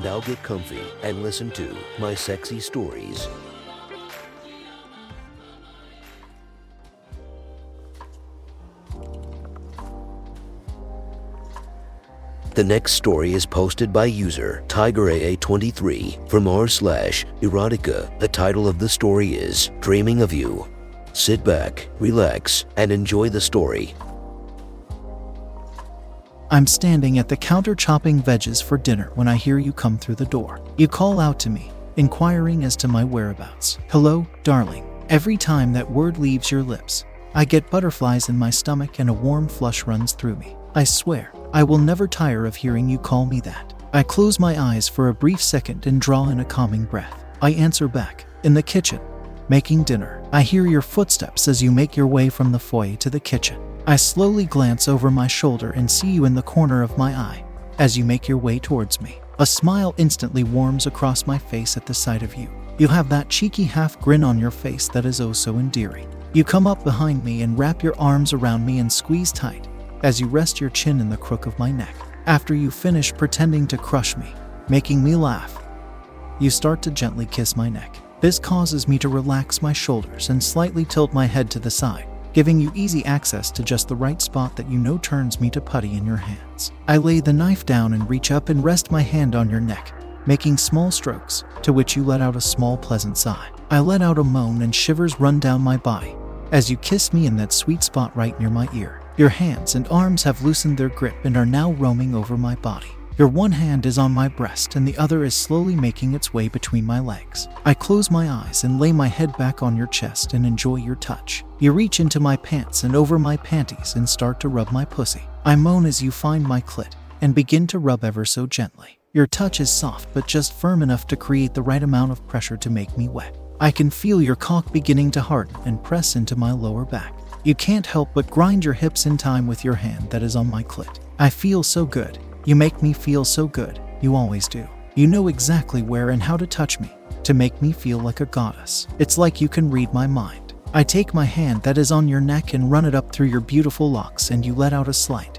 Now get comfy and listen to my sexy stories. The next story is posted by user TigerAA23 from r slash erotica. The title of the story is Dreaming of You. Sit back, relax, and enjoy the story. I'm standing at the counter chopping veggies for dinner when I hear you come through the door. You call out to me, inquiring as to my whereabouts. Hello, darling. Every time that word leaves your lips, I get butterflies in my stomach and a warm flush runs through me. I swear, I will never tire of hearing you call me that. I close my eyes for a brief second and draw in a calming breath. I answer back, in the kitchen, making dinner. I hear your footsteps as you make your way from the foyer to the kitchen. I slowly glance over my shoulder and see you in the corner of my eye as you make your way towards me. A smile instantly warms across my face at the sight of you. You have that cheeky half grin on your face that is oh so endearing. You come up behind me and wrap your arms around me and squeeze tight as you rest your chin in the crook of my neck. After you finish pretending to crush me, making me laugh, you start to gently kiss my neck. This causes me to relax my shoulders and slightly tilt my head to the side, giving you easy access to just the right spot that you know turns me to putty in your hands. I lay the knife down and reach up and rest my hand on your neck, making small strokes, to which you let out a small pleasant sigh. I let out a moan and shivers run down my body as you kiss me in that sweet spot right near my ear. Your hands and arms have loosened their grip and are now roaming over my body. Your one hand is on my breast and the other is slowly making its way between my legs. I close my eyes and lay my head back on your chest and enjoy your touch. You reach into my pants and over my panties and start to rub my pussy. I moan as you find my clit and begin to rub ever so gently. Your touch is soft but just firm enough to create the right amount of pressure to make me wet. I can feel your cock beginning to harden and press into my lower back. You can't help but grind your hips in time with your hand that is on my clit. I feel so good. You make me feel so good. You always do. You know exactly where and how to touch me to make me feel like a goddess. It's like you can read my mind. I take my hand that is on your neck and run it up through your beautiful locks, and you let out a slight,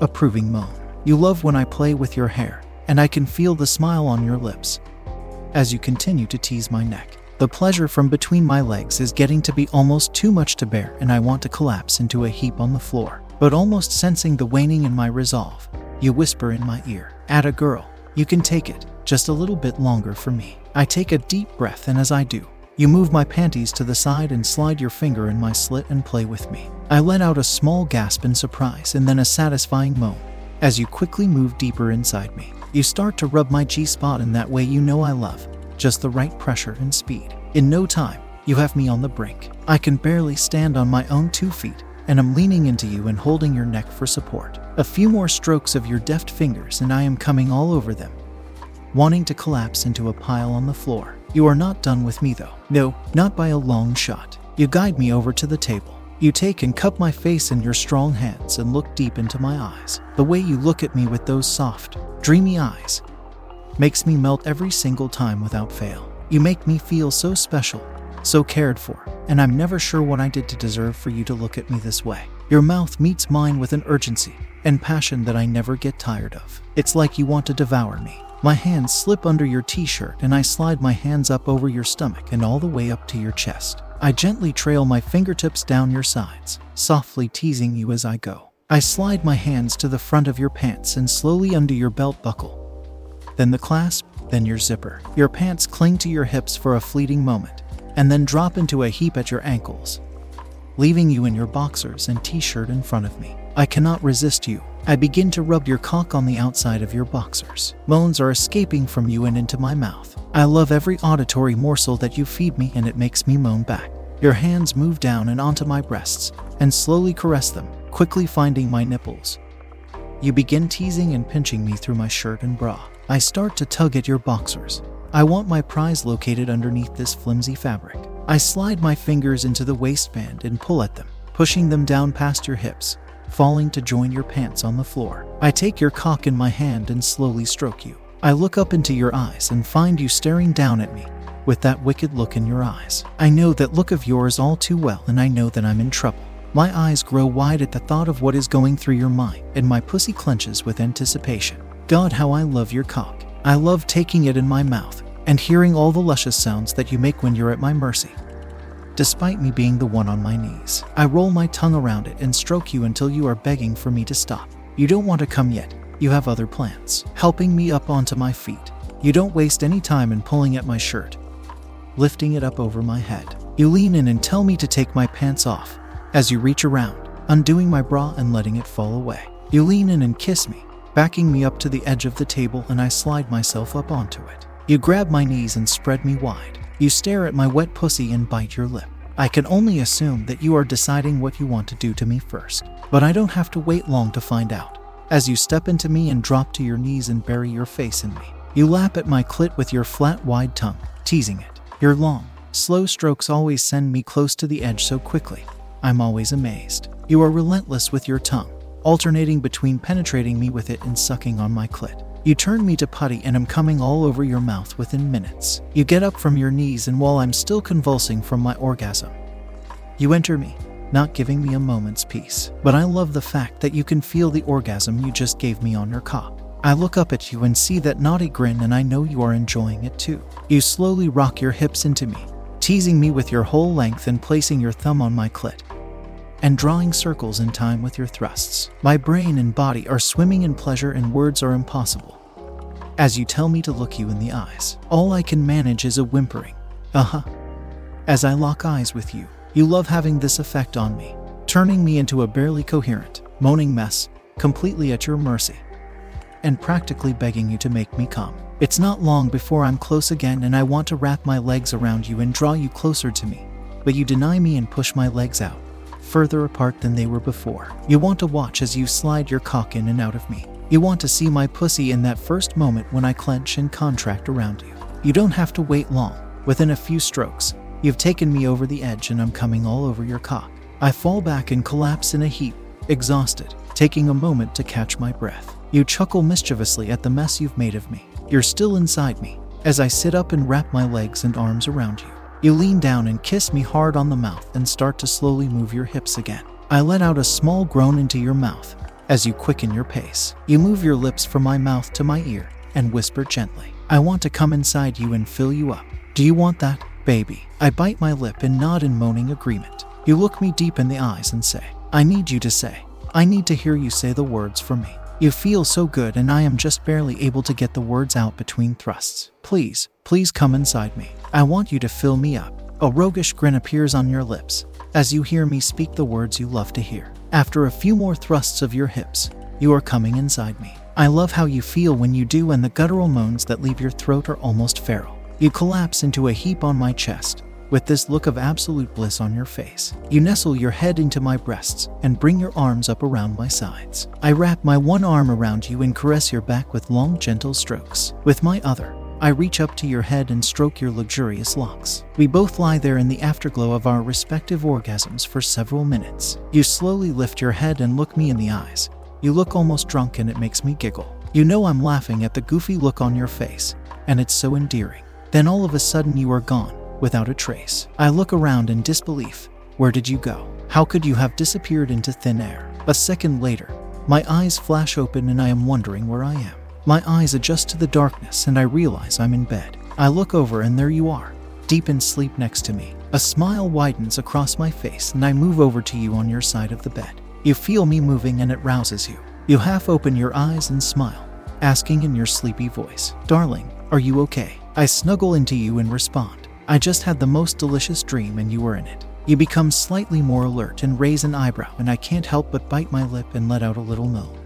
approving moan. You love when I play with your hair, and I can feel the smile on your lips as you continue to tease my neck. The pleasure from between my legs is getting to be almost too much to bear, and I want to collapse into a heap on the floor. But almost sensing the waning in my resolve, you whisper in my ear, Atta girl, you can take it, just a little bit longer for me. I take a deep breath, and as I do, you move my panties to the side and slide your finger in my slit and play with me. I let out a small gasp in surprise and then a satisfying moan as you quickly move deeper inside me. You start to rub my G spot in that way you know I love, just the right pressure and speed. In no time, you have me on the brink. I can barely stand on my own two feet, and I'm leaning into you and holding your neck for support. A few more strokes of your deft fingers, and I am coming all over them, wanting to collapse into a pile on the floor. You are not done with me, though. No, not by a long shot. You guide me over to the table. You take and cup my face in your strong hands and look deep into my eyes. The way you look at me with those soft, dreamy eyes makes me melt every single time without fail. You make me feel so special, so cared for, and I'm never sure what I did to deserve for you to look at me this way. Your mouth meets mine with an urgency and passion that I never get tired of. It's like you want to devour me. My hands slip under your t shirt and I slide my hands up over your stomach and all the way up to your chest. I gently trail my fingertips down your sides, softly teasing you as I go. I slide my hands to the front of your pants and slowly under your belt buckle then the clasp, then your zipper. Your pants cling to your hips for a fleeting moment, and then drop into a heap at your ankles, leaving you in your boxers and t shirt in front of me. I cannot resist you. I begin to rub your cock on the outside of your boxers. Moans are escaping from you and into my mouth. I love every auditory morsel that you feed me, and it makes me moan back. Your hands move down and onto my breasts and slowly caress them, quickly finding my nipples. You begin teasing and pinching me through my shirt and bra. I start to tug at your boxers. I want my prize located underneath this flimsy fabric. I slide my fingers into the waistband and pull at them, pushing them down past your hips, falling to join your pants on the floor. I take your cock in my hand and slowly stroke you. I look up into your eyes and find you staring down at me with that wicked look in your eyes. I know that look of yours all too well, and I know that I'm in trouble. My eyes grow wide at the thought of what is going through your mind, and my pussy clenches with anticipation. God, how I love your cock. I love taking it in my mouth and hearing all the luscious sounds that you make when you're at my mercy. Despite me being the one on my knees, I roll my tongue around it and stroke you until you are begging for me to stop. You don't want to come yet. You have other plans. Helping me up onto my feet. You don't waste any time in pulling at my shirt, lifting it up over my head. You lean in and tell me to take my pants off as you reach around, undoing my bra and letting it fall away. You lean in and kiss me, backing me up to the edge of the table, and I slide myself up onto it. You grab my knees and spread me wide. You stare at my wet pussy and bite your lip. I can only assume that you are deciding what you want to do to me first, but I don't have to wait long to find out. As you step into me and drop to your knees and bury your face in me, you lap at my clit with your flat, wide tongue, teasing it. Your long, slow strokes always send me close to the edge so quickly. I'm always amazed. You are relentless with your tongue, alternating between penetrating me with it and sucking on my clit. You turn me to putty and I'm coming all over your mouth within minutes. You get up from your knees, and while I'm still convulsing from my orgasm, you enter me, not giving me a moment's peace. But I love the fact that you can feel the orgasm you just gave me on your cock. I look up at you and see that naughty grin, and I know you are enjoying it too. You slowly rock your hips into me, teasing me with your whole length and placing your thumb on my clit, and drawing circles in time with your thrusts. My brain and body are swimming in pleasure, and words are impossible. As you tell me to look you in the eyes, all I can manage is a whimpering, uh huh. As I lock eyes with you, you love having this effect on me, turning me into a barely coherent, moaning mess, completely at your mercy and practically begging you to make me come. It's not long before I'm close again and I want to wrap my legs around you and draw you closer to me, but you deny me and push my legs out, further apart than they were before. You want to watch as you slide your cock in and out of me. You want to see my pussy in that first moment when I clench and contract around you. You don't have to wait long. Within a few strokes, you've taken me over the edge and I'm coming all over your cock. I fall back and collapse in a heap, exhausted, taking a moment to catch my breath. You chuckle mischievously at the mess you've made of me. You're still inside me as I sit up and wrap my legs and arms around you. You lean down and kiss me hard on the mouth and start to slowly move your hips again. I let out a small groan into your mouth as you quicken your pace. You move your lips from my mouth to my ear and whisper gently, I want to come inside you and fill you up. Do you want that, baby? I bite my lip and nod in moaning agreement. You look me deep in the eyes and say, I need you to say, I need to hear you say the words for me. You feel so good, and I am just barely able to get the words out between thrusts. Please, please come inside me. I want you to fill me up. A roguish grin appears on your lips as you hear me speak the words you love to hear. After a few more thrusts of your hips, you are coming inside me. I love how you feel when you do, and the guttural moans that leave your throat are almost feral. You collapse into a heap on my chest, with this look of absolute bliss on your face. You nestle your head into my breasts and bring your arms up around my sides. I wrap my one arm around you and caress your back with long, gentle strokes. With my other, I reach up to your head and stroke your luxurious locks. We both lie there in the afterglow of our respective orgasms for several minutes. You slowly lift your head and look me in the eyes. You look almost drunk and it makes me giggle. You know I'm laughing at the goofy look on your face, and it's so endearing. Then all of a sudden you are gone without a trace. I look around in disbelief. Where did you go? How could you have disappeared into thin air? A second later, my eyes flash open and I am wondering where I am. My eyes adjust to the darkness and I realize I'm in bed. I look over and there you are, deep in sleep next to me. A smile widens across my face and I move over to you on your side of the bed. You feel me moving and it rouses you. You half open your eyes and smile, asking in your sleepy voice, Darling, are you okay? I snuggle into you and respond, I just had the most delicious dream and you were in it. You become slightly more alert and raise an eyebrow, and I can't help but bite my lip and let out a little moan.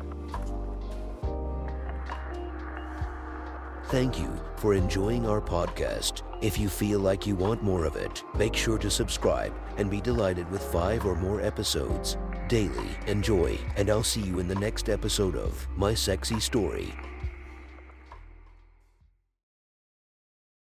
Thank you for enjoying our podcast. If you feel like you want more of it, make sure to subscribe and be delighted with five or more episodes daily. Enjoy, and I'll see you in the next episode of My Sexy Story.